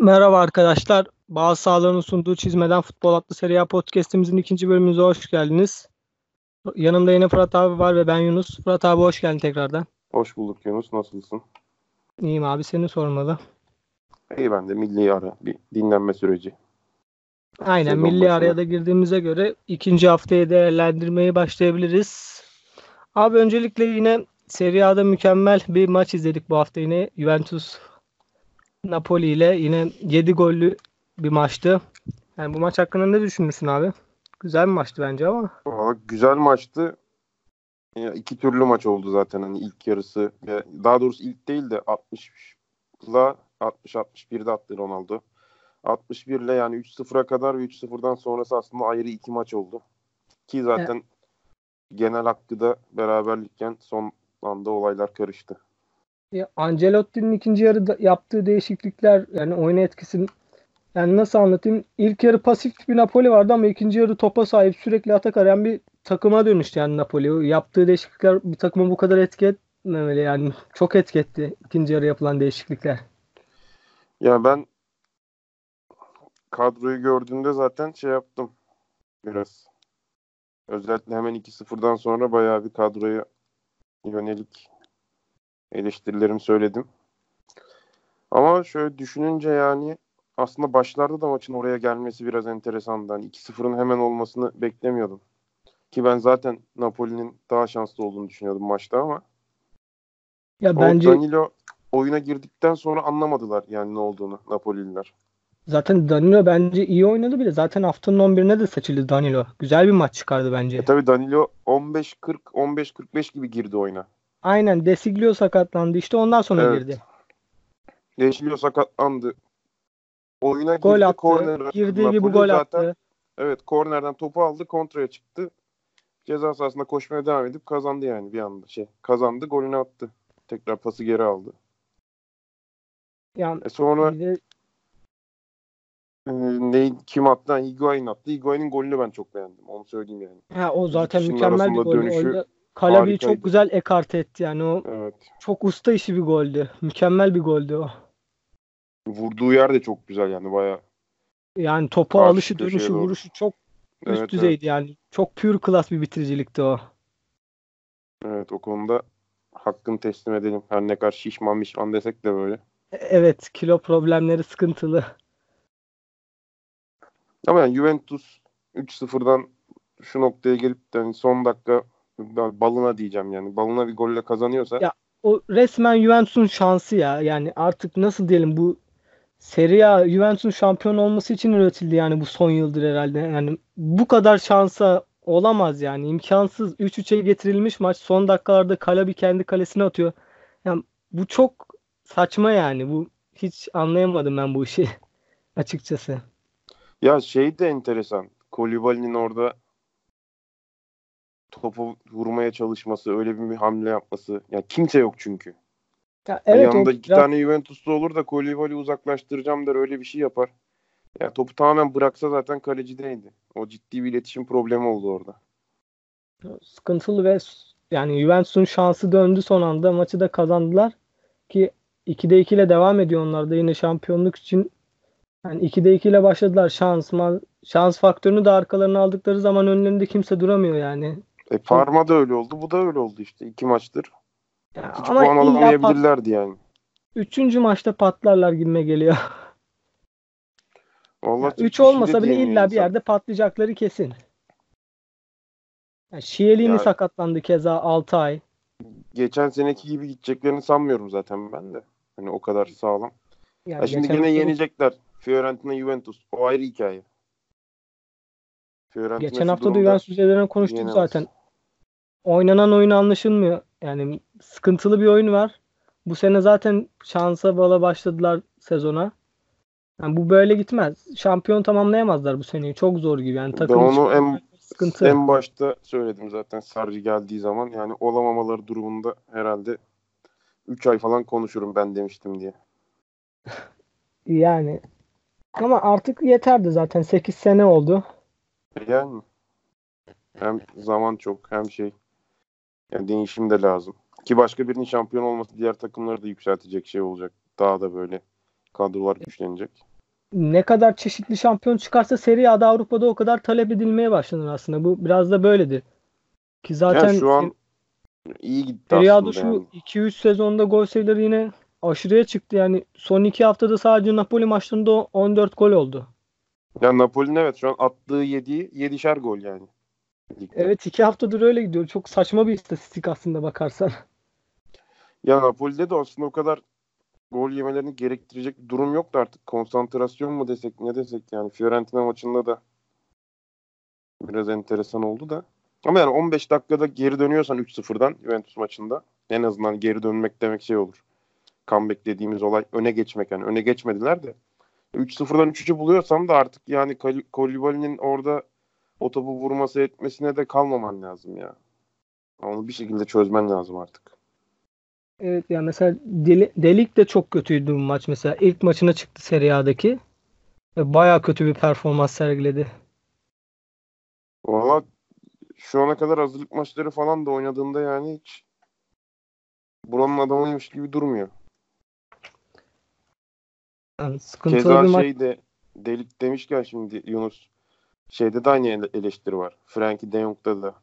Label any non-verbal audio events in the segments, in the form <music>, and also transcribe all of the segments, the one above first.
Merhaba arkadaşlar. Bazı Sağlığı'nın sunduğu Çizmeden Futbol adlı Serie A podcastimizin ikinci bölümümüze hoş geldiniz. Yanımda yine Fırat abi var ve ben Yunus. Fırat abi hoş geldin tekrardan. Hoş bulduk Yunus. Nasılsın? İyiyim abi seni sormalı. İyi ben de milli ara bir dinlenme süreci. Aynen Sezon milli başına. araya da girdiğimize göre ikinci haftayı değerlendirmeye başlayabiliriz. Abi öncelikle yine Serie A'da mükemmel bir maç izledik bu hafta yine. Juventus Napoli ile yine 7 gollü bir maçtı. Yani bu maç hakkında ne düşünürsün abi? Güzel bir maçtı bence ama. Aa, güzel maçtı. Ya iki türlü maç oldu zaten hani ilk yarısı. Daha doğrusu ilk değil de 60 ile 60 61'de attı Ronaldo. 61 ile yani 3-0'a kadar ve 3-0'dan sonrası aslında ayrı iki maç oldu. Ki zaten evet. genel hakkı da beraberlikken son anda olaylar karıştı. Ya Ancelotti'nin ikinci yarıda yaptığı değişiklikler yani oyuna etkisini yani nasıl anlatayım? İlk yarı pasif bir Napoli vardı ama ikinci yarı topa sahip sürekli atak arayan bir takıma dönüştü yani Napoli. Yaptığı değişiklikler bir takımı bu kadar etki etmemeli yani. Çok etki etti ikinci yarı yapılan değişiklikler. Ya ben kadroyu gördüğümde zaten şey yaptım biraz. Özellikle hemen 2-0'dan sonra bayağı bir kadroya yönelik eleştirilerimi söyledim. Ama şöyle düşününce yani aslında başlarda da maçın oraya gelmesi biraz enteresandı. Hani 2-0'ın hemen olmasını beklemiyordum. Ki ben zaten Napoli'nin daha şanslı olduğunu düşünüyordum maçta ama ya bence Danilo oyuna girdikten sonra anlamadılar yani ne olduğunu Napolililer. Zaten Danilo bence iyi oynadı bile. Zaten haftanın 11'ine de seçildi Danilo. Güzel bir maç çıkardı bence. E tabii Danilo 15-40 15-45 gibi girdi oyuna. Aynen Desiglio sakatlandı işte ondan sonra evet. girdi. Desiglio sakatlandı. Oyuna gol girdi. Attı. Corner, Girdiği gibi gol zaten, attı. Evet kornerden topu aldı kontraya çıktı. Ceza sahasında koşmaya devam edip kazandı yani bir anda. Şey kazandı golünü attı. Tekrar pası geri aldı. Yani e sonra de... e, ne, kim attı? Higuain attı. Higuain'in golünü ben çok beğendim. Onu söyleyeyim yani. Ha, o zaten mükemmel bir gol. Dönüşü, Kalabi'yi çok güzel ekart etti yani o evet. çok usta işi bir goldü. Mükemmel bir goldü o. Vurduğu yer de çok güzel yani baya. Yani topa alışı, dönüşü, vuruşu çok evet, üst düzeydi evet. yani. Çok pür klas bir bitiricilikti o. Evet o konuda hakkını teslim edelim. Her ne kadar şişman mişman desek de böyle. E, evet kilo problemleri sıkıntılı. Ama yani Juventus 3-0'dan şu noktaya gelip yani son dakika balına diyeceğim yani. Balına bir golle kazanıyorsa. Ya o resmen Juventus'un şansı ya. Yani artık nasıl diyelim bu Serie A Juventus'un şampiyon olması için üretildi yani bu son yıldır herhalde. Yani bu kadar şansa olamaz yani. imkansız. 3-3'e getirilmiş maç. Son dakikalarda Kalabi kendi kalesine atıyor. Yani bu çok saçma yani. Bu hiç anlayamadım ben bu işi <laughs> açıkçası. Ya şey de enteresan. Kolibali'nin orada topu vurmaya çalışması, öyle bir hamle yapması. Yani kimse yok çünkü. Ya evet, yani yanında iki biraz... tane Juventus'ta olur da Kolivali uzaklaştıracağım der öyle bir şey yapar. Yani topu tamamen bıraksa zaten kalecide O ciddi bir iletişim problemi oldu orada. Sıkıntılı ve yani Juventus'un şansı döndü son anda. Maçı da kazandılar ki 2'de 2 ile devam ediyor onlar da yine şampiyonluk için. Yani 2'de 2 ile başladılar. Şans, şans faktörünü de arkalarına aldıkları zaman önlerinde kimse duramıyor yani. E Parma da öyle oldu. Bu da öyle oldu işte. iki maçtır. Ya, Hiç ama puan alamayabilirlerdi yani. Üçüncü maçta patlarlar gibime geliyor. Vallahi üç şey olmasa bile illa insan. bir yerde patlayacakları kesin. Yani Şielini sakatlandı keza 6 ay. Geçen seneki gibi gideceklerini sanmıyorum zaten ben de. Hani o kadar sağlam. Yani ya şimdi yine yenecekler. Fiorentina Juventus. O ayrı hikaye. Fiorentina Geçen hafta da Juventus üzerine konuştuk zaten oynanan oyun anlaşılmıyor. Yani sıkıntılı bir oyun var. Bu sene zaten şansa bala başladılar sezona. Yani bu böyle gitmez. Şampiyon tamamlayamazlar bu seneyi. Çok zor gibi. Yani takım onu en, sıkıntı. en başta söyledim zaten Sarri geldiği zaman. Yani olamamaları durumunda herhalde 3 ay falan konuşurum ben demiştim diye. <laughs> yani ama artık yeterdi zaten. 8 sene oldu. Yani hem zaman çok hem şey yani değişim de lazım. Ki başka birinin şampiyon olması diğer takımları da yükseltecek şey olacak. Daha da böyle kadrolar güçlenecek. Ne kadar çeşitli şampiyon çıkarsa Serie A'da Avrupa'da o kadar talep edilmeye başlanır aslında. Bu biraz da böyledir. Ki zaten Yani şu an iyi gitti Serie A'da aslında yani. şu 2-3 sezonda gol sayıları yine aşırıya çıktı. Yani son 2 haftada sadece Napoli maçlarında 14 gol oldu. Ya Napoli'nin evet şu an attığı 7 7'şer gol yani. Evet 2 haftadır öyle gidiyor. Çok saçma bir istatistik aslında bakarsan. Ya Napoli'de de aslında o kadar gol yemelerini gerektirecek bir durum yoktu artık. Konsantrasyon mu desek ne desek yani Fiorentina maçında da biraz enteresan oldu da. Ama yani 15 dakikada geri dönüyorsan 3-0'dan Juventus maçında en azından geri dönmek demek şey olur. Comeback dediğimiz olay öne geçmek yani öne geçmediler de 3-0'dan 3-3'ü buluyorsam da artık yani Kal- Koulibaly'nin orada o topu vurması etmesine de kalmaman lazım ya. Onu bir şekilde çözmen lazım artık. Evet yani mesela Deli- Delik de çok kötüydü bu maç mesela. ilk maçına çıktı Serie A'daki. Ve Bayağı kötü bir performans sergiledi. Valla şu ana kadar hazırlık maçları falan da oynadığında yani hiç buranın adamıymış gibi durmuyor. Yani sıkıntılı Keza bir maç. şeyde delik demişken şimdi Yunus şeyde de aynı ele- eleştiri var. Frankie de Jong'da da.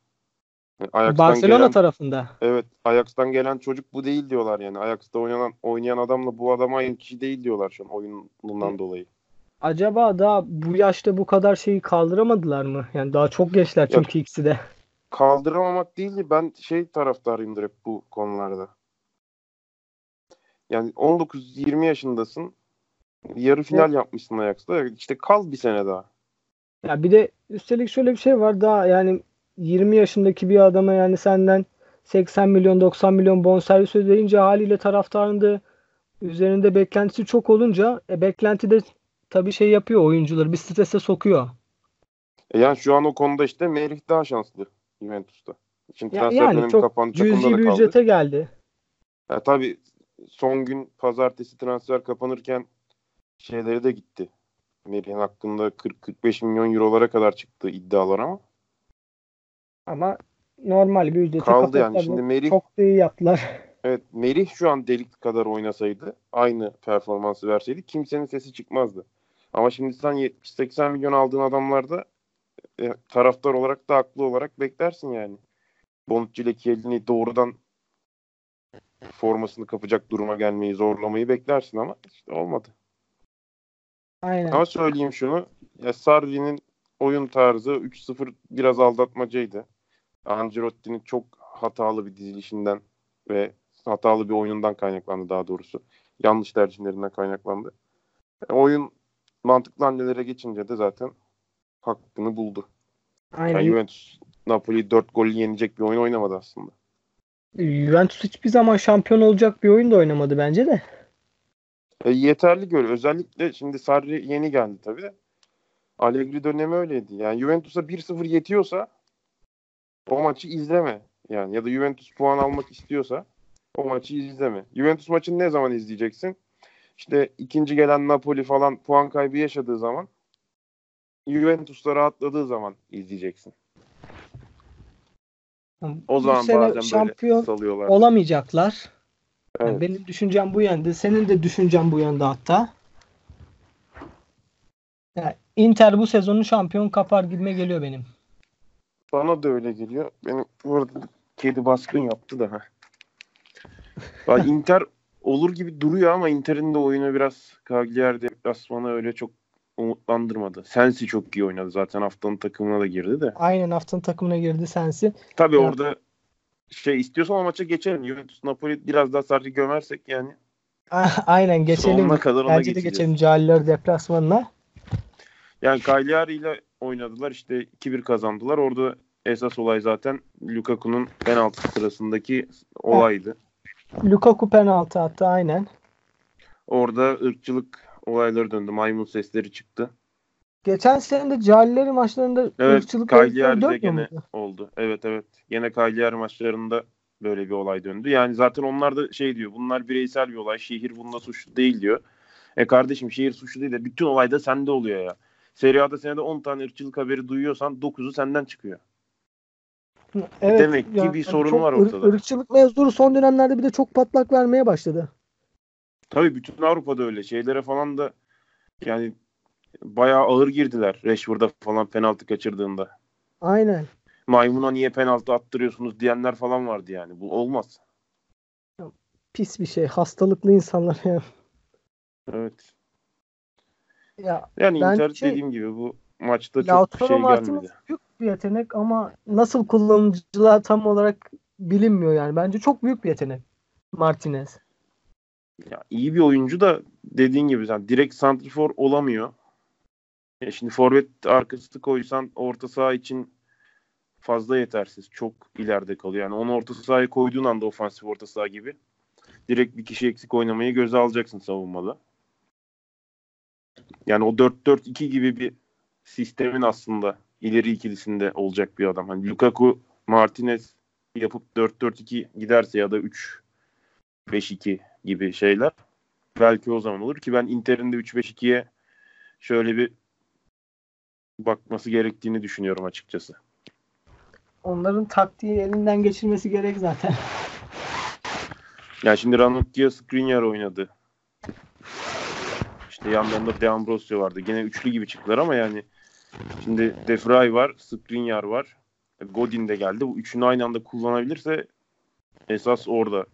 Yani Ajax'tan Barcelona gelen, tarafında. evet Ajax'tan gelen çocuk bu değil diyorlar yani. Ajax'ta oynayan oynayan adamla bu adam aynı kişi değil diyorlar şu an oyunundan dolayı. Acaba daha bu yaşta bu kadar şeyi kaldıramadılar mı? Yani daha çok gençler çünkü ikisi de. kaldıramamak değil de ben şey taraftarıyımdır hep bu konularda. Yani 19-20 yaşındasın. Yarı final yapmışsın Ajax'ta. İşte kal bir sene daha. Ya bir de üstelik şöyle bir şey var daha yani 20 yaşındaki bir adama yani senden 80 milyon 90 milyon bonservis ödeyince haliyle taraftarın da üzerinde beklentisi çok olunca e, beklenti de tabii şey yapıyor oyuncuları bir strese sokuyor. E yani şu an o konuda işte Merih daha şanslı Juventus'ta. Şimdi Ya- transfer yani çok kapandı. Cüzi bir ücrete geldi. Ya tabii son gün pazartesi transfer kapanırken şeyleri de gitti. Merih'in hakkında 40-45 milyon eurolara kadar çıktı iddialar ama Ama normal bir ücrete kaldı yani. Şimdi Merih Çok da iyi yaptılar. <laughs> Evet Merih şu an delik kadar oynasaydı aynı performansı verseydi kimsenin sesi çıkmazdı. Ama şimdi sen 70-80 milyon aldığın adamlarda e, taraftar olarak da haklı olarak beklersin yani. Bonucci ile Chiellini doğrudan formasını kapacak duruma gelmeyi zorlamayı beklersin ama işte olmadı. Aynen. Ama söyleyeyim şunu. Ya Sarri'nin oyun tarzı 3-0 biraz aldatmacaydı. Ancelotti'nin çok hatalı bir dizilişinden ve hatalı bir oyunundan kaynaklandı daha doğrusu. Yanlış tercihlerinden kaynaklandı. E, oyun mantıklı hamlelere geçince de zaten hakkını buldu. Aynen. Yani Juventus Napoli 4 gol yenecek bir oyun oynamadı aslında. Juventus hiçbir zaman şampiyon olacak bir oyun da oynamadı bence de. E, yeterli göre. Özellikle şimdi Sarri yeni geldi tabii. Allegri dönemi öyleydi. Yani Juventus'a 1-0 yetiyorsa o maçı izleme. Yani ya da Juventus puan almak istiyorsa o maçı izleme. Juventus maçını ne zaman izleyeceksin? İşte ikinci gelen Napoli falan puan kaybı yaşadığı zaman Juventus'ta rahatladığı zaman izleyeceksin. O Bu zaman sene bazen şampiyon böyle salıyorlar. olamayacaklar. Yani Evet. benim düşüncem bu yönde. Senin de düşüncen bu yönde hatta. Yani Inter bu sezonu şampiyon kapar gibime geliyor benim. Bana da öyle geliyor. Benim bu arada kedi baskın yaptı da. Ya <laughs> Inter olur gibi duruyor ama Inter'in de oyunu biraz Cagliari deplasmanı öyle çok umutlandırmadı. Sensi çok iyi oynadı. Zaten haftanın takımına da girdi de. Aynen haftanın takımına girdi sensi. Tabii Ya. orada şey istiyorsan o maça geçelim. Juventus Napoli biraz daha Sarri gömersek yani Aynen geçelim. sonuna kadar ona Bence de geçelim Cahiller deplasmanına. Yani Cagliari ile oynadılar. işte 2-1 kazandılar. Orada esas olay zaten Lukaku'nun penaltı sırasındaki olaydı. Lukaku penaltı attı aynen. Orada ırkçılık olayları döndü. Maymun sesleri çıktı. Geçen sene de Cahilleri maçlarında Evet, Cagliari'de gene oldu. Evet evet. Gene Cagliari maçlarında böyle bir olay döndü. Yani zaten onlar da şey diyor. Bunlar bireysel bir olay. Şehir bunda suçlu değil diyor. E kardeşim şehir suçlu değil de bütün olay da sende oluyor ya. Serie A'da senede 10 tane ırkçılık haberi duyuyorsan 9'u senden çıkıyor. Evet, Demek ki yani bir sorun çok var ortada. ırkçılık mevzuları son dönemlerde bir de çok patlak vermeye başladı. Tabii bütün Avrupa'da öyle. Şeylere falan da yani bayağı ağır girdiler Rashford'a falan penaltı kaçırdığında. Aynen. Maymuna niye penaltı attırıyorsunuz diyenler falan vardı yani. Bu olmaz. Pis bir şey. Hastalıklı insanlar ya. Evet. Ya Yani Ben Inter şey- dediğim gibi bu maçta çok Lautaro şey Martinez gelmedi. büyük bir yetenek ama nasıl kullanıcılığa tam olarak bilinmiyor yani. Bence çok büyük bir yetenek Martinez. Ya iyi bir oyuncu da dediğin gibi yani direkt santrifor olamıyor. Ya şimdi forvet arkası koysan orta saha için fazla yetersiz. Çok ileride kalıyor. Yani onu orta sahaya koyduğun anda ofansif orta saha gibi direkt bir kişi eksik oynamayı göze alacaksın savunmada. Yani o 4-4-2 gibi bir sistemin aslında ileri ikilisinde olacak bir adam. Hani Lukaku, Martinez yapıp 4-4-2 giderse ya da 3-5-2 gibi şeyler belki o zaman olur ki ben Inter'in de 3-5-2'ye şöyle bir bakması gerektiğini düşünüyorum açıkçası. Onların taktiği elinden geçirmesi gerek zaten. Yani şimdi Ranocchia Skriniar oynadı. İşte yanlarında De Ambrosio vardı. Gene üçlü gibi çıktılar ama yani şimdi De Vrij var, Skriniar var. Godin de geldi. Bu üçünü aynı anda kullanabilirse esas orada.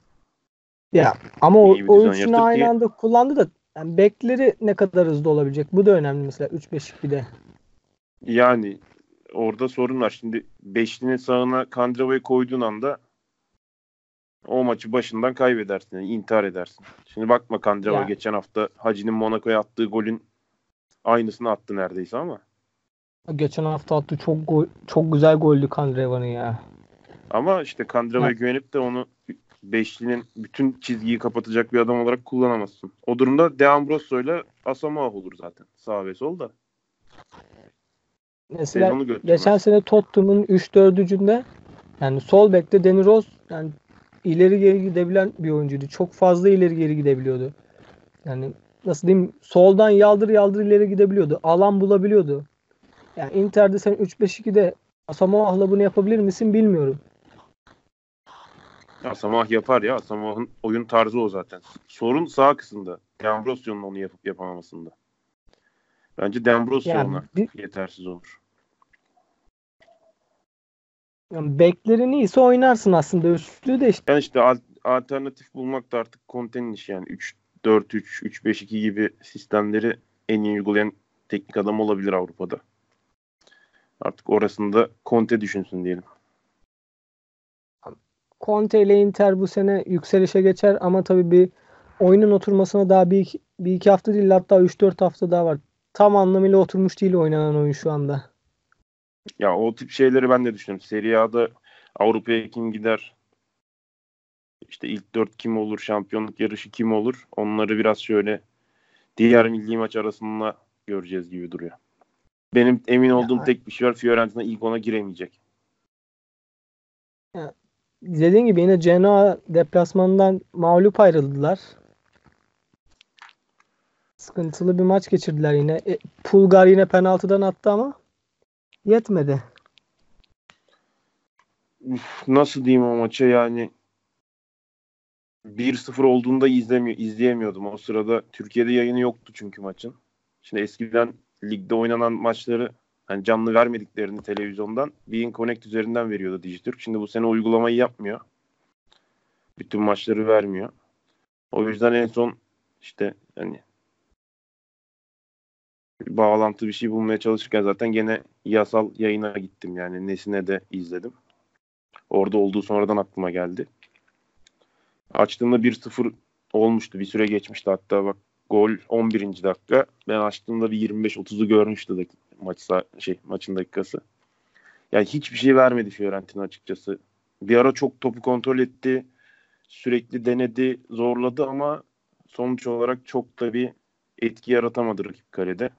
Ya ama o, o üçünü aynı ki- anda kullandı da yani bekleri ne kadar hızlı olabilecek? Bu da önemli mesela 3-5-2'de. Yani orada sorun var. Şimdi beşlinin sağına Kandrava'yı koyduğun anda o maçı başından kaybedersin. Yani intihar edersin. Şimdi bakma Kandrava Ya. geçen hafta Hacı'nin Monaco'ya attığı golün aynısını attı neredeyse ama. Geçen hafta attı çok gol, çok güzel goldü Kandreva'nın ya. Ama işte Kandrava'ya güvenip de onu beşlinin bütün çizgiyi kapatacak bir adam olarak kullanamazsın. O durumda De Ambrosio ile Asamoah olur zaten. Sağ ve sol da. Mesela geçen sene Tottenham'ın 3-4'ücünde yani sol bekte Danny Rose yani ileri geri gidebilen bir oyuncuydu. Çok fazla ileri geri gidebiliyordu. Yani nasıl diyeyim soldan yaldır yaldır ileri gidebiliyordu. Alan bulabiliyordu. Yani Inter'de sen 3-5-2'de Asamoah'la bunu yapabilir misin bilmiyorum. Asamoah yapar ya. Asamoah'ın oyun tarzı o zaten. Sorun sağ kısımda. De Ambrosio'nun onu yapıp yapamamasında. Bence De Ambrosio Yani ona bir- yetersiz olur. Yani beklerin iyiyse oynarsın aslında. Üstlüğü de işte Yani işte al- alternatif bulmak da artık Conte'nin işi yani 3-4-3, 3-5-2 gibi sistemleri en iyi uygulayan teknik adam olabilir Avrupa'da. Artık orasında Conte düşünsün diyelim. Conte ile Inter bu sene yükselişe geçer ama tabii bir oyunun oturmasına daha bir iki, bir iki hafta değil hatta 3-4 hafta daha var. Tam anlamıyla oturmuş değil oynanan oyun şu anda. Ya o tip şeyleri ben de düşünüyorum. Serie A'da Avrupa'ya kim gider? İşte ilk dört kim olur? Şampiyonluk yarışı kim olur? Onları biraz şöyle diğer milli maç arasında göreceğiz gibi duruyor. Benim emin olduğum Ya. tek bir şey var. Fiorentina ilk ona giremeyecek. Dediğim gibi yine Genoa deplasmanından mağlup ayrıldılar. Sıkıntılı bir maç geçirdiler yine. E, Pulgar yine penaltıdan attı ama yetmedi. Nasıl diyeyim o maça yani 1-0 olduğunda izlemiyor, izleyemiyordum. O sırada Türkiye'de yayını yoktu çünkü maçın. Şimdi eskiden ligde oynanan maçları hani canlı vermediklerini televizyondan Bein Connect üzerinden veriyordu Dijitürk. Şimdi bu sene uygulamayı yapmıyor. Bütün maçları vermiyor. O yüzden en son işte hani bağlantı bir şey bulmaya çalışırken zaten gene yasal yayına gittim yani Nesine de izledim. Orada olduğu sonradan aklıma geldi. Açtığımda 1-0 olmuştu. Bir süre geçmişti hatta bak gol 11. dakika. Ben açtığımda bir 25-30'u görmüştü maç şey maçın dakikası. Yani hiçbir şey vermedi Fiorentina açıkçası. Bir ara çok topu kontrol etti. Sürekli denedi, zorladı ama sonuç olarak çok da bir etki yaratamadı rakip kalede.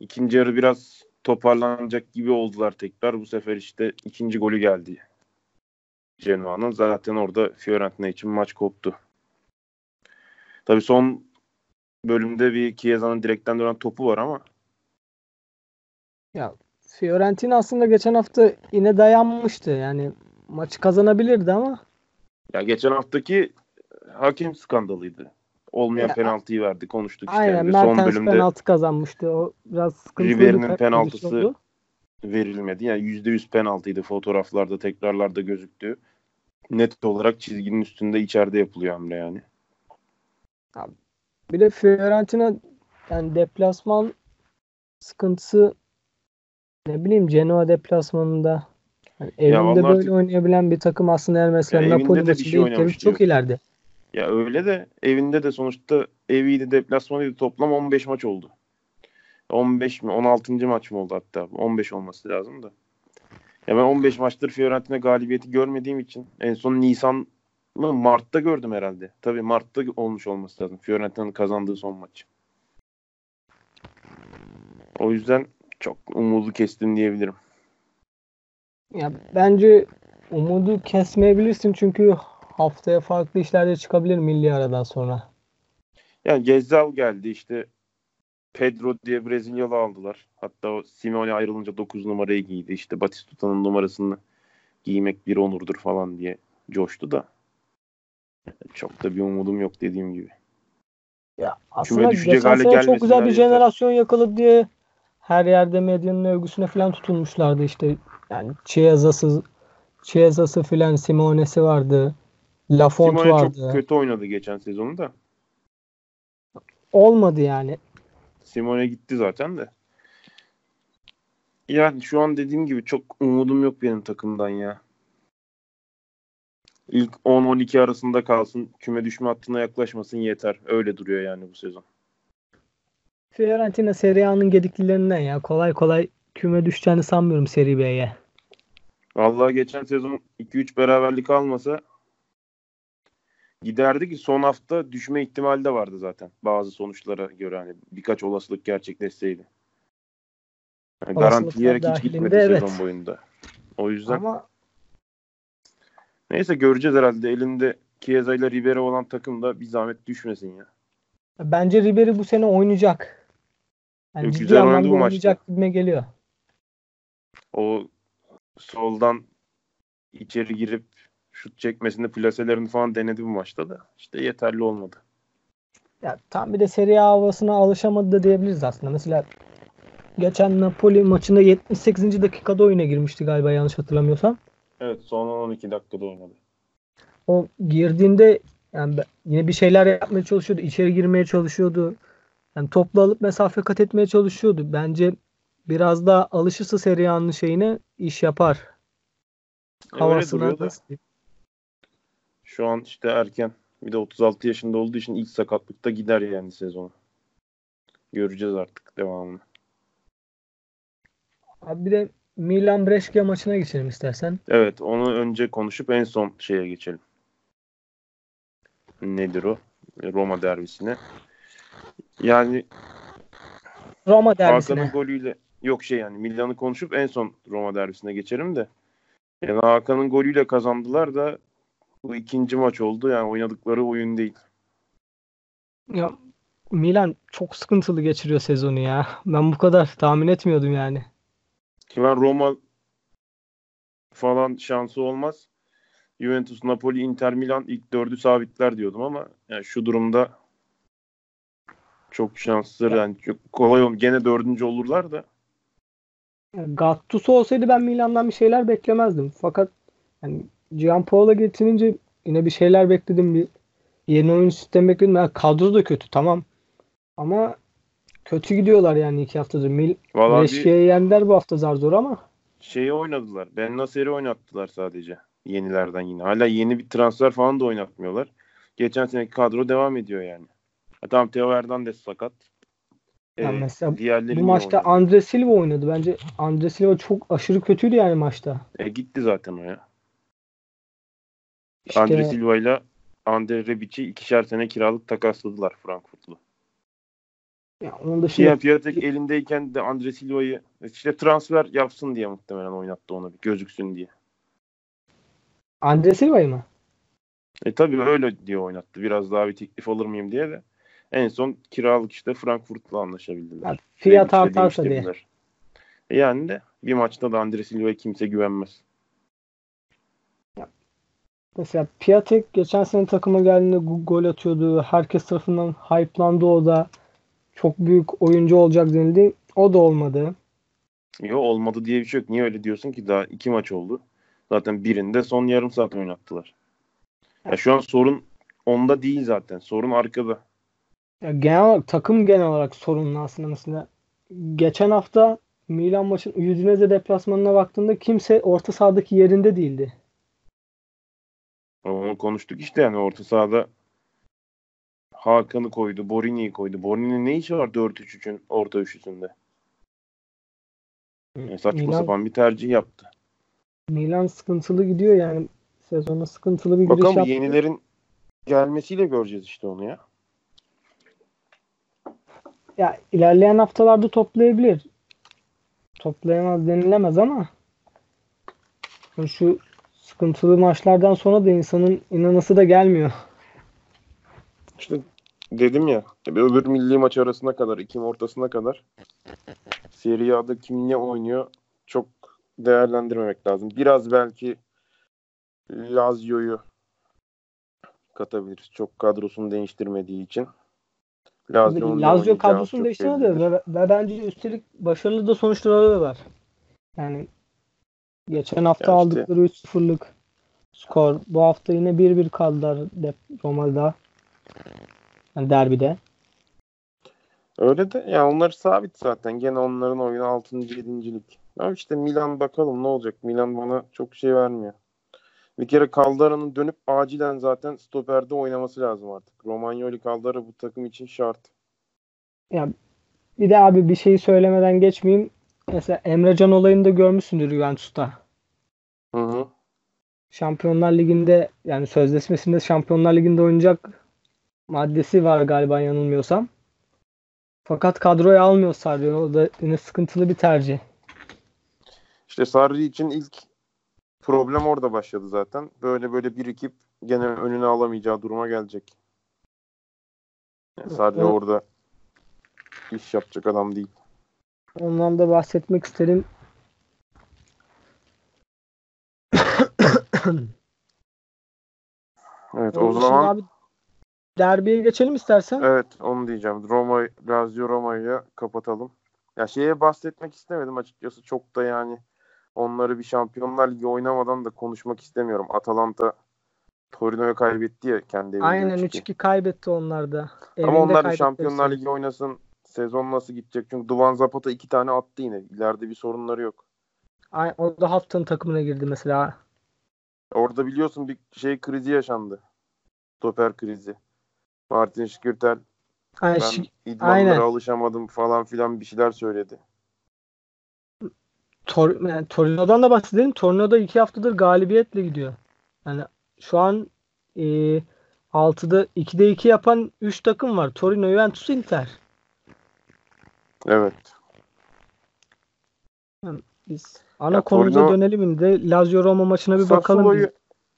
İkinci yarı biraz toparlanacak gibi oldular tekrar. Bu sefer işte ikinci golü geldi Genoa'nın. Zaten orada Fiorentina için maç koptu. Tabii son bölümde bir Chiesa'nın direkten dönen topu var ama Ya Fiorentina aslında geçen hafta yine dayanmıştı. Yani maçı kazanabilirdi ama ya geçen haftaki hakem skandalıydı. Olmayan Ya, penaltıyı verdi. Konuştuk işte. Aynen. Son bölümde penaltı kazanmıştı. O biraz sıkıntılı Ribery'nin pe- penaltısı pozisyondu. verilmedi. Yani %100 penaltıydı. Fotoğraflarda, tekrarlarda gözüktü. Net olarak çizginin üstünde içeride yapılıyor hamle yani. Bir de Fiorentina yani deplasman sıkıntısı ne bileyim Genoa deplasmanında yani evinde böyle artık- oynayabilen bir takım aslında yani mesela Napoli maçında şey ilk yarı oynamış çok ileride. Ya öyle de evinde de sonuçta eviydi, deplasmanıydı. Toplam 15 maç oldu. 15 mi? 16. maç mı oldu hatta? 15 olması lazım da. Ya ben 15 maçtır Fiorentina galibiyeti görmediğim için en son Nisan mı Mart'ta gördüm herhalde. Tabii Mart'ta olmuş olması lazım. Fiorentina'nın kazandığı son maç. O yüzden çok umudu kestim diyebilirim. Ya bence umudu kesmeyebilirsin çünkü haftaya farklı işlerde çıkabilir milli aradan sonra. Yani Gezzal geldi işte Pedro diye Brezilyalı aldılar. Hatta o Simeone ayrılınca 9 numarayı giydi. İşte Batistuta'nın numarasını giymek bir onurdur falan diye coştu da. Çok da bir umudum yok dediğim gibi. Ya aslında geçen sene çok güzel bir yeter. jenerasyon yakaladı diye her yerde medyanın övgüsüne falan tutulmuşlardı işte. Yani Chiesa'sı Chiesa'sı filan Simone'si vardı. Lafont Simone vardı. çok kötü oynadı geçen sezonu da. Olmadı yani. Simone gitti zaten de. Yani şu an dediğim gibi çok umudum yok benim takımdan ya. İlk 10-12 arasında kalsın. Küme düşme hattına yaklaşmasın yeter. Öyle duruyor yani bu sezon. Fiorentina Serie A'nın gediklilerinden ya. Kolay kolay küme düşeceğini sanmıyorum Serie B'ye. Vallahi geçen sezon 2-3 beraberlik almasa giderdi ki son hafta düşme ihtimali de vardı zaten. Bazı sonuçlara göre hani birkaç olasılık gerçekleşseydi. Yani garantileyerek hiç gitmedi evet. sezon boyunda. O yüzden Ama neyse göreceğiz herhalde. Elinde Chiesa ile Ribery olan takım da bir zahmet düşmesin ya. bence Ribery bu sene oynayacak. Yani ciddi güzel anlamda bu oynayacak gibime geliyor. O soldan içeri girip şut çekmesini, plaselerini falan denedi bu maçta da. İşte yeterli olmadı. Ya tam bir de Serie A havasına alışamadı da diyebiliriz aslında. Mesela geçen Napoli maçında 78. dakikada oyuna girmişti galiba yanlış hatırlamıyorsam. Evet son 12 dakikada oynadı. O girdiğinde yani yine bir şeyler yapmaya çalışıyordu. içeri girmeye çalışıyordu. Yani toplu alıp mesafe kat etmeye çalışıyordu. Bence biraz daha alışırsa Serie A'nın şeyine iş yapar. E, öyle Havasına duruyor da? Şu an işte erken. Bir de 36 yaşında olduğu için ilk sakatlıkta gider yani sezonu. Göreceğiz artık devamını. Abi bir de Milan Brescia maçına geçelim istersen. Evet onu önce konuşup en son şeye geçelim. Nedir o? Roma derbisine. Yani Roma derbisine. Hakan'ın golüyle yok şey yani Milan'ı konuşup en son Roma derbisine geçelim de. Yani Hakan'ın golüyle kazandılar da bu ikinci maç oldu. Yani oynadıkları oyun değil. Ya Milan çok sıkıntılı geçiriyor sezonu ya. Ben bu kadar tahmin etmiyordum yani. Ki ben Roma falan şansı olmaz. Juventus, Napoli, Inter Milan ilk dördü sabitler diyordum ama yani şu durumda çok şansları yani çok kolay olur. Gene dördüncü olurlar da Gattuso olsaydı ben Milan'dan bir şeyler beklemezdim. Fakat yani Gianpaolo getirince yine bir şeyler bekledim. Bir yeni oyun sistemi bekledim. Yani kadro da kötü tamam. Ama kötü gidiyorlar yani iki haftadır. Mil Brescia'yı yendiler bu hafta zar zor ama şeyi oynadılar. Ben Nasser'i oynattılar sadece. Yenilerden yine. Hala yeni bir transfer falan da oynatmıyorlar. Geçen seneki kadro devam ediyor yani. Ha, tamam Theo Hernandez sakat. Ya Ee, mesela diğerleri bu maçta oynadı. Andre Silva oynadı. Bence Andre Silva çok aşırı kötüydü yani maçta. E, gitti zaten o ya. İşte Andre Silva ile Andre Rebic'i ikişer sene kiralık takasladılar Frankfurtlu. ya onun dışında Siyah Piatek elindeyken de Andre Silva'yı işte transfer yapsın diye muhtemelen oynattı onu bir gözüksün diye. Andre Silva'yı mı? E tabii öyle diye oynattı. Biraz daha bir teklif alır mıyım diye de. En son kiralık işte Frankfurt'la anlaşabildiler. Ya fiyat artarsa diye. E yani de bir maçta da Andre Silva'ya kimse güvenmez. Mesela Piatek geçen sene takıma geldiğinde gol atıyordu. Herkes tarafından hype'landı o da. Çok büyük oyuncu olacak denildi. O da olmadı. Yok olmadı diye bir şey yok. Niye öyle diyorsun ki? Daha iki maç oldu. Zaten birinde son yarım saat oynattılar. Ya şu an sorun onda değil zaten. Sorun arkada. Ya genel olarak takım genel olarak sorunlu aslında mesela. Geçen hafta Milan maçın Udinese deplasmanına baktığında kimse orta sahadaki yerinde değildi. Onu konuştuk işte yani orta sahada Hakan'ı koydu, Borini'yi koydu. Borini'nin ne işi var 4-3-3'ün orta üçlüsünde? Yani saçma Milan, sapan bir tercih yaptı. Milan sıkıntılı gidiyor yani sezona sıkıntılı bir giriş Bakalım yaptı. yenilerin gelmesiyle göreceğiz işte onu ya. Ya ilerleyen haftalarda toplayabilir. Toplayamaz denilemez ama şu sıkıntılı maçlardan sonra da insanın inanası da gelmiyor. İşte dedim ya öbür milli maç arasına kadar, Ekim ortasına kadar Serie A'da kim ne oynuyor çok değerlendirmemek lazım. Biraz belki Lazio'yu katabiliriz. Çok kadrosunu değiştirmediği için. Lazio, Lazio kadrosunu değiştirmedi ve, ve bence üstelik başarılı da sonuçları da var. Yani geçen hafta Ya işte. aldıkları 3-0'lık skor. Bu hafta yine 1-1 kaldılar Roma'da. Yani derbide. Öyle de ya onlar sabit zaten. Gene onların oyunu 6. 7. lig. Ama işte Milan bakalım ne olacak. Milan bana çok şey vermiyor. Bir kere Caldera'nın dönüp acilen zaten stoperde oynaması lazım artık. Romagnoli Caldera bu takım için şart. Ya bir de abi bir şeyi söylemeden geçmeyeyim. Mesela Emre Can olayını da görmüşsündür Juventus'ta. Hı hı. Şampiyonlar Ligi'nde yani sözleşmesinde Şampiyonlar Ligi'nde oynayacak maddesi var galiba yanılmıyorsam. Fakat kadroya almıyor Sarri. O da yine sıkıntılı bir tercih. İşte Sarri için ilk problem orada başladı zaten. Böyle böyle birikip gene önüne alamayacağı duruma gelecek. Yani Sarri Evet. orada iş yapacak adam değil. Ondan da bahsetmek isterim. <coughs> Evet o dışında zaman abi derbiye geçelim istersen. Evet onu diyeceğim. Roma, Lazio Roma'yı kapatalım. Ya şeye bahsetmek istemedim açıkçası. Çok da yani onları bir Şampiyonlar Ligi oynamadan da konuşmak istemiyorum. Atalanta Torino'ya kaybetti ya kendi evinde. Aynen 3-2. 3-2 kaybetti onlar da. Ama onlar Şampiyonlar. Ligi oynasın. Sezon nasıl gidecek? Çünkü Duvan Zapata iki tane attı yine. İleride bir sorunları yok. Ay- O da haftanın takımına girdi mesela. Orada biliyorsun bir şey krizi yaşandı. Stoper krizi. Martin Şikirtel Ay, ben şi- idmanlara aynen. alışamadım falan filan bir şeyler söyledi. Tor yani Torino'dan da bahsedelim. Torino'da iki haftadır galibiyetle gidiyor. Yani şu an e, 6'da 2'de 2 yapan 3 takım var. Torino, Juventus, Inter. Evet. Biz ana Ya konumuza Torino- dönelim de Lazio Roma maçına bir bakalım. Sassuolo'yu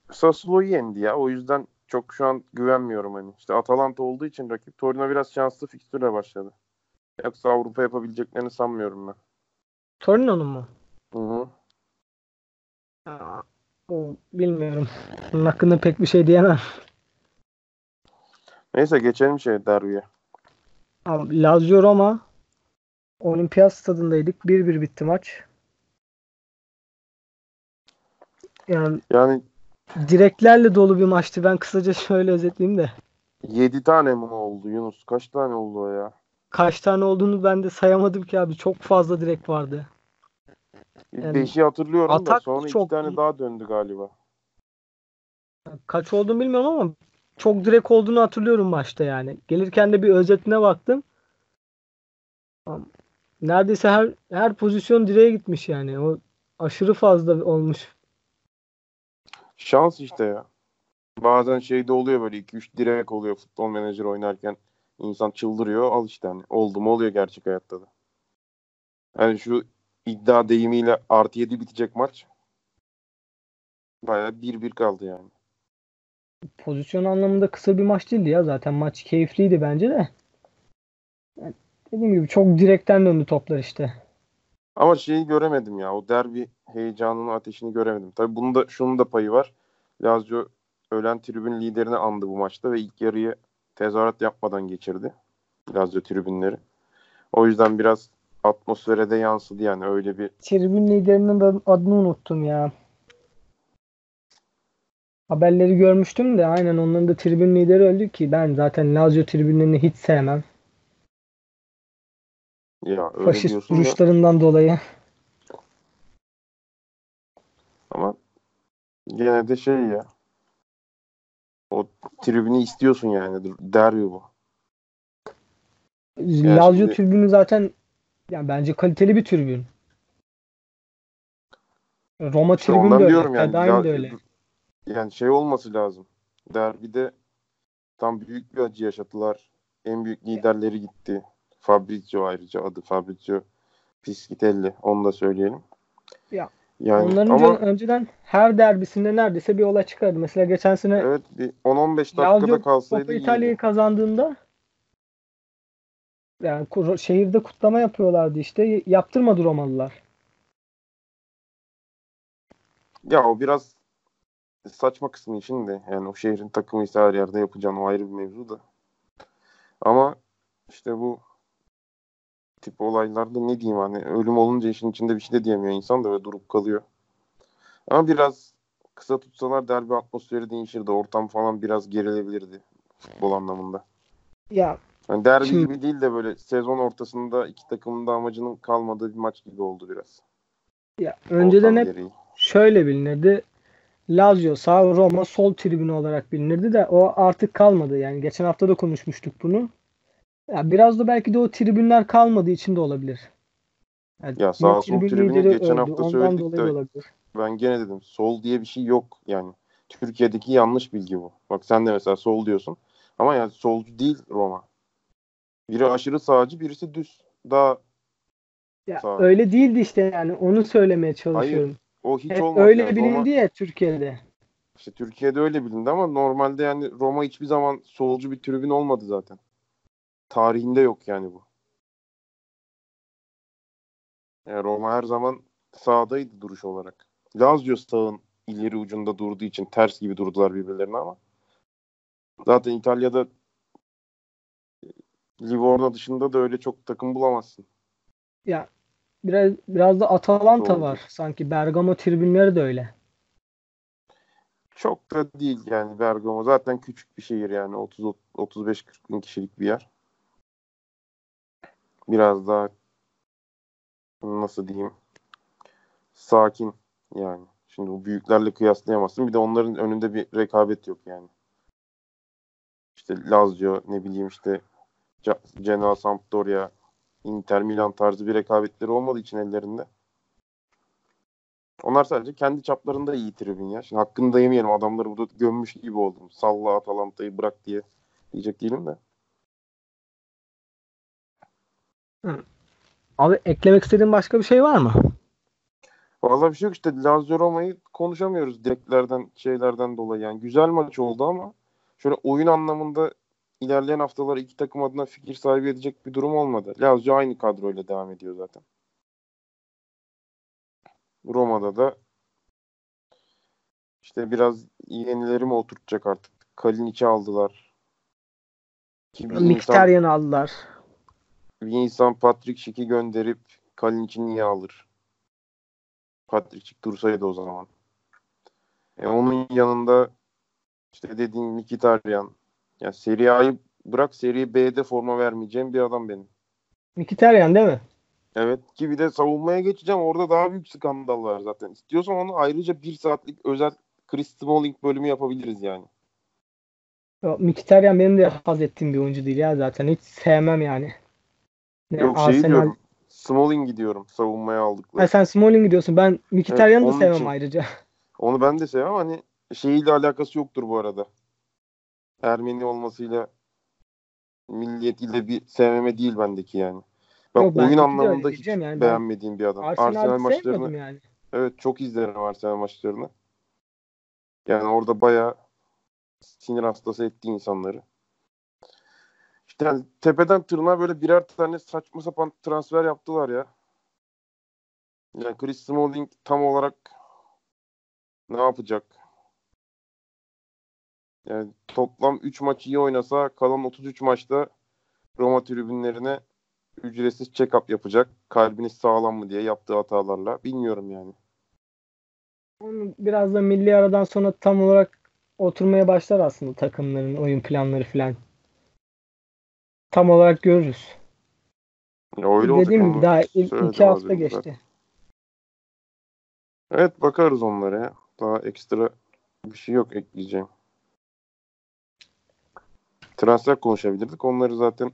biz. Sassuolo'yu yendi ya. O yüzden çok şu an güvenmiyorum hani. İşte Atalanta olduğu için rakip Torino biraz şanslı fikstürle başladı. Yoksa Avrupa yapabileceklerini sanmıyorum ben. Torino'nun mu? Hı hı. Aa, o bilmiyorum. Bunun hakkında pek bir şey diyemem. Neyse geçelim şey derbiye. Lazio Roma Olimpiyat stadındaydık. 1-1 bitti maç. Yani Yani direklerle dolu bir maçtı. Ben kısaca şöyle özetleyeyim de. 7 tane mi oldu Yunus? Kaç tane oldu o ya? Kaç tane olduğunu ben de sayamadım ki abi. Çok fazla direk vardı. Yani 5'i hatırlıyorum da atak sonra iki çok tane iyi. daha döndü galiba. Kaç olduğunu bilmiyorum ama çok direk olduğunu hatırlıyorum maçta yani. Gelirken de bir özetine baktım. Neredeyse her her pozisyon direğe gitmiş yani. O aşırı fazla olmuş. Şans işte ya. Bazen şeyde oluyor böyle 2-3 direk oluyor futbol menajer oynarken. İnsan çıldırıyor. Al işte hani. Oldu mu oluyor gerçek hayatta da. Yani şu iddia deyimiyle artı 7 bitecek maç. Baya 1-1 kaldı yani. Pozisyon anlamında kısa bir maç değildi ya. Zaten maç keyifliydi bence de. Yani dediğim gibi çok direkten döndü toplar işte. Ama şeyi göremedim ya. O derbi heyecanının ateşini göremedim. Tabii bunun da şunun da payı var. Lazio ölen tribün liderini andı bu maçta ve ilk yarıyı tezahürat yapmadan geçirdi. Lazio tribünleri. O yüzden biraz atmosfere de yansıdı yani öyle bir Tribün liderinin de adını unuttum ya. Haberleri görmüştüm de aynen onların da tribün lideri öldü ki ben zaten Lazio tribünlerini hiç sevmem. Ya öyle Faşist diyorsun da duruşlarından dolayı. ama gene de şey ya o tribünü istiyorsun yani derbi bu. Lazio şimdi- tribünü zaten yani bence kaliteli bir tribün. Roma İşte tribünü de öyle. yani. La- de öyle. Yani şey olması lazım. Derbide tam büyük bir acı yaşadılar. En büyük liderleri gitti. Fabrizio ayrıca adı Fabrizio Piscitelli. Onu da söyleyelim. Ya, yani Onların ama önce- önceden her derbisinde neredeyse bir olay çıkardı. Mesela geçen sene evet bir 10-15 Lazio dakikada kalsaydı Coppa iyiydi. İtalya'yı kazandığında yani şehirde kutlama yapıyorlardı işte. Yaptırmadı Romalılar. Ya o biraz saçma kısmı için de yani o şehrin takımıysa her yerde yapacağın o ayrı bir mevzu da. Ama işte bu tip olaylarda ne diyeyim hani ölüm olunca işin içinde bir şey de diyemiyor insan da böyle durup kalıyor. Ama biraz kısa tutsalar derbi atmosferi değişirdi. Ortam falan biraz gerilebilirdi futbol anlamında. Ya Yani derbi Şimdi- gibi değil de böyle sezon ortasında iki takımın da amacının kalmadığı bir maç gibi oldu biraz. ya önceden Ortam hep gereği. şöyle bilinirdi. Lazio sağ, Roma sol tribünü olarak bilinirdi de o artık kalmadı. Yani geçen hafta da konuşmuştuk bunu. Ya biraz da belki de o tribünler kalmadığı için de olabilir. Yani Ya sağ sol tribün tribünü geçen öldü. hafta Ondan söyledik de olabilir. ben gene dedim sol diye bir şey yok yani. Türkiye'deki yanlış bilgi bu. Bak sen de mesela sol diyorsun. Ama yani solcu değil Roma. Biri aşırı sağcı, birisi düz. Daha Ya Sağ öyle değildi işte yani onu söylemeye çalışıyorum. o hiç Hep olmadı. öyle yani. bilindi Roma, ya Türkiye'de. işte Türkiye'de öyle bilindi ama normalde yani Roma hiçbir zaman solcu bir tribün olmadı zaten. Tarihinde yok yani bu. Yani Roma her zaman sağdaydı duruş olarak. Lazio sağın ileri ucunda durduğu için ters gibi durdular birbirlerine ama zaten İtalya'da e, Livorno dışında da öyle çok takım bulamazsın. Ya biraz biraz da Atalanta Doğru. var sanki. Bergamo tribünleri de öyle. Çok da değil yani Bergamo. Zaten küçük bir şehir yani 30 35 40 bin kişilik bir yer. Biraz daha nasıl diyeyim sakin yani. Şimdi bu büyüklerle kıyaslayamazsın. Bir de onların önünde bir rekabet yok yani. İşte Lazio ne bileyim işte Genoa, Sampdoria, Inter Milan tarzı bir rekabetleri olmadığı için ellerinde. Onlar sadece kendi çaplarında iyi tribün ya. Şimdi hakkını da yemeyelim. Adamları burada gömmüş gibi oldum. Salla Atalanta'yı bırak diye diyecek değilim de. Abi eklemek istediğin başka bir şey var mı? Vallahi bir şey yok işte Lazio Roma'yı konuşamıyoruz direklerden şeylerden dolayı. Yani güzel maç oldu ama şöyle oyun anlamında ilerleyen haftalar iki takım adına fikir sahibi edecek bir durum olmadı. Lazio aynı kadroyla devam ediyor zaten. Roma'da da işte biraz yenileri mi oturtacak artık? Kalinic'i aldılar. İnsan, Mkhitaryan'ı aldılar. Bir insan Patrick Schick'i gönderip Kalinic'i niye alır? Patrick Schick dursaydı o zaman. E, onun yanında işte dediğin Mkhitaryan. Ya Serie A'yı bırak Serie B'de forma vermeyeceğim bir adam benim. Mkhitaryan değil mi? Evet ki bir de savunmaya geçeceğim. Orada daha büyük skandal var zaten. İstiyorsan onu ayrıca bir saatlik özel Chris Smalling bölümü yapabiliriz yani. Ya, Mkhitaryan benim de haz ettiğim bir oyuncu değil ya zaten. Hiç sevmem yani. Ne, Yok şey Arsenal- diyorum. Smalling'i diyorum savunmaya aldıkları. Ha, sen Smalling'i diyorsun. Ben Mkhitaryan'ı Evet, da sevmem için. ayrıca. <laughs> Onu ben de sevmem hani şeyiyle alakası yoktur bu arada. Ermeni olmasıyla milliyetiyle bir sevmeme değil bendeki yani. Ben Yok, oyun de anlamında hiç yani. Ben beğenmediğim bir adam. Arsenal, Arsenal'ı maçlarını yani. evet çok izlerim Arsenal maçlarını. Yani orada bayağı sinir hastası etti insanları. Yani tepeden tırnağa böyle birer tane saçma sapan transfer yaptılar ya. Yani Chris Smalling tam olarak ne yapacak? Yani toplam 3 maç iyi oynasa kalan 33 maçta Roma tribünlerine ücretsiz check-up yapacak. Kalbiniz sağlam mı diye yaptığı hatalarla. Bilmiyorum yani. Onu biraz da milli aradan sonra tam olarak oturmaya başlar aslında takımların oyun planları falan. Tam olarak görürüz. Ya öyle Dediğim gibi daha il- iki hafta geçti. zaten. Evet bakarız onlara ya. Daha ekstra bir şey yok ekleyeceğim. Transfer konuşabilirdik. Onları zaten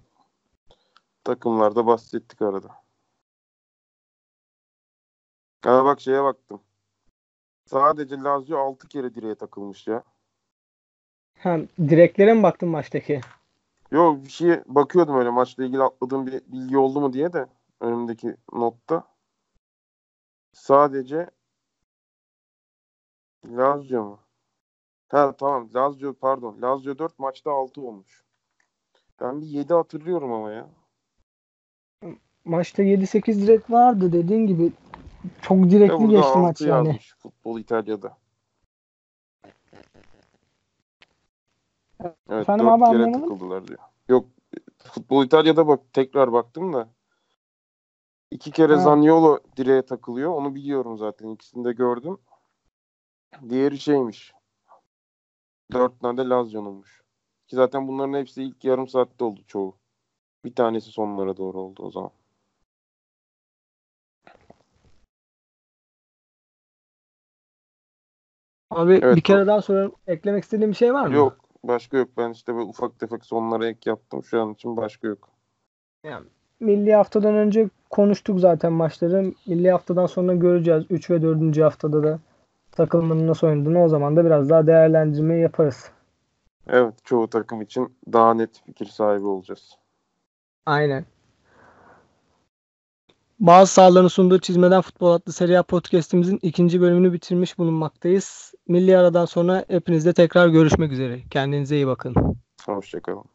takımlarda bahsettik arada. Ha bak şeye baktım. Sadece Lazio 6 kere direğe takılmış ya. Ha, direklere mi baktın maçtaki? Yok bir şey bakıyordum öyle maçla ilgili atladığım bir bilgi oldu mu diye de önümdeki notta. Sadece Lazio mu? Ha tamam Lazio pardon. Lazio 4 maçta 6 olmuş. Ben bir 7 hatırlıyorum ama ya. Maçta 7-8 direk vardı dediğin gibi. Çok Ya direkli burada geçti 6 maç yani. Futbol İtalya'da. Evet, Efendim 4 abi, anlayamadım. takıldılar diyor. Yok Futbol İtalya'da bak tekrar baktım da iki kere Ha. Zaniolo direğe takılıyor. Onu biliyorum zaten. İkisini de gördüm. Diğeri şeymiş. Dört tane de Lazio'nunmuş. Ki zaten bunların hepsi ilk yarım saatte oldu çoğu. Bir tanesi sonlara doğru oldu o zaman. Abi Evet, bir kere daha sorarım. Eklemek istediğin bir şey var mı? Yok. Başka yok. Ben işte böyle ufak tefek sonlara ek yaptım. Şu an için başka yok. Milli haftadan önce konuştuk zaten maçları. Milli haftadan sonra göreceğiz. 3 ve 4. haftada da takımların nasıl oynadığını o zaman da biraz daha değerlendirme yaparız. Evet. Çoğu takım için daha net fikir sahibi olacağız. Aynen. Bazı sahaların sunduğu Çizmeden Futbol adlı Serie A podcast'imizin ikinci bölümünü bitirmiş bulunmaktayız. Milli aradan sonra hepinizle tekrar görüşmek üzere. Kendinize iyi bakın. Hoşçakalın.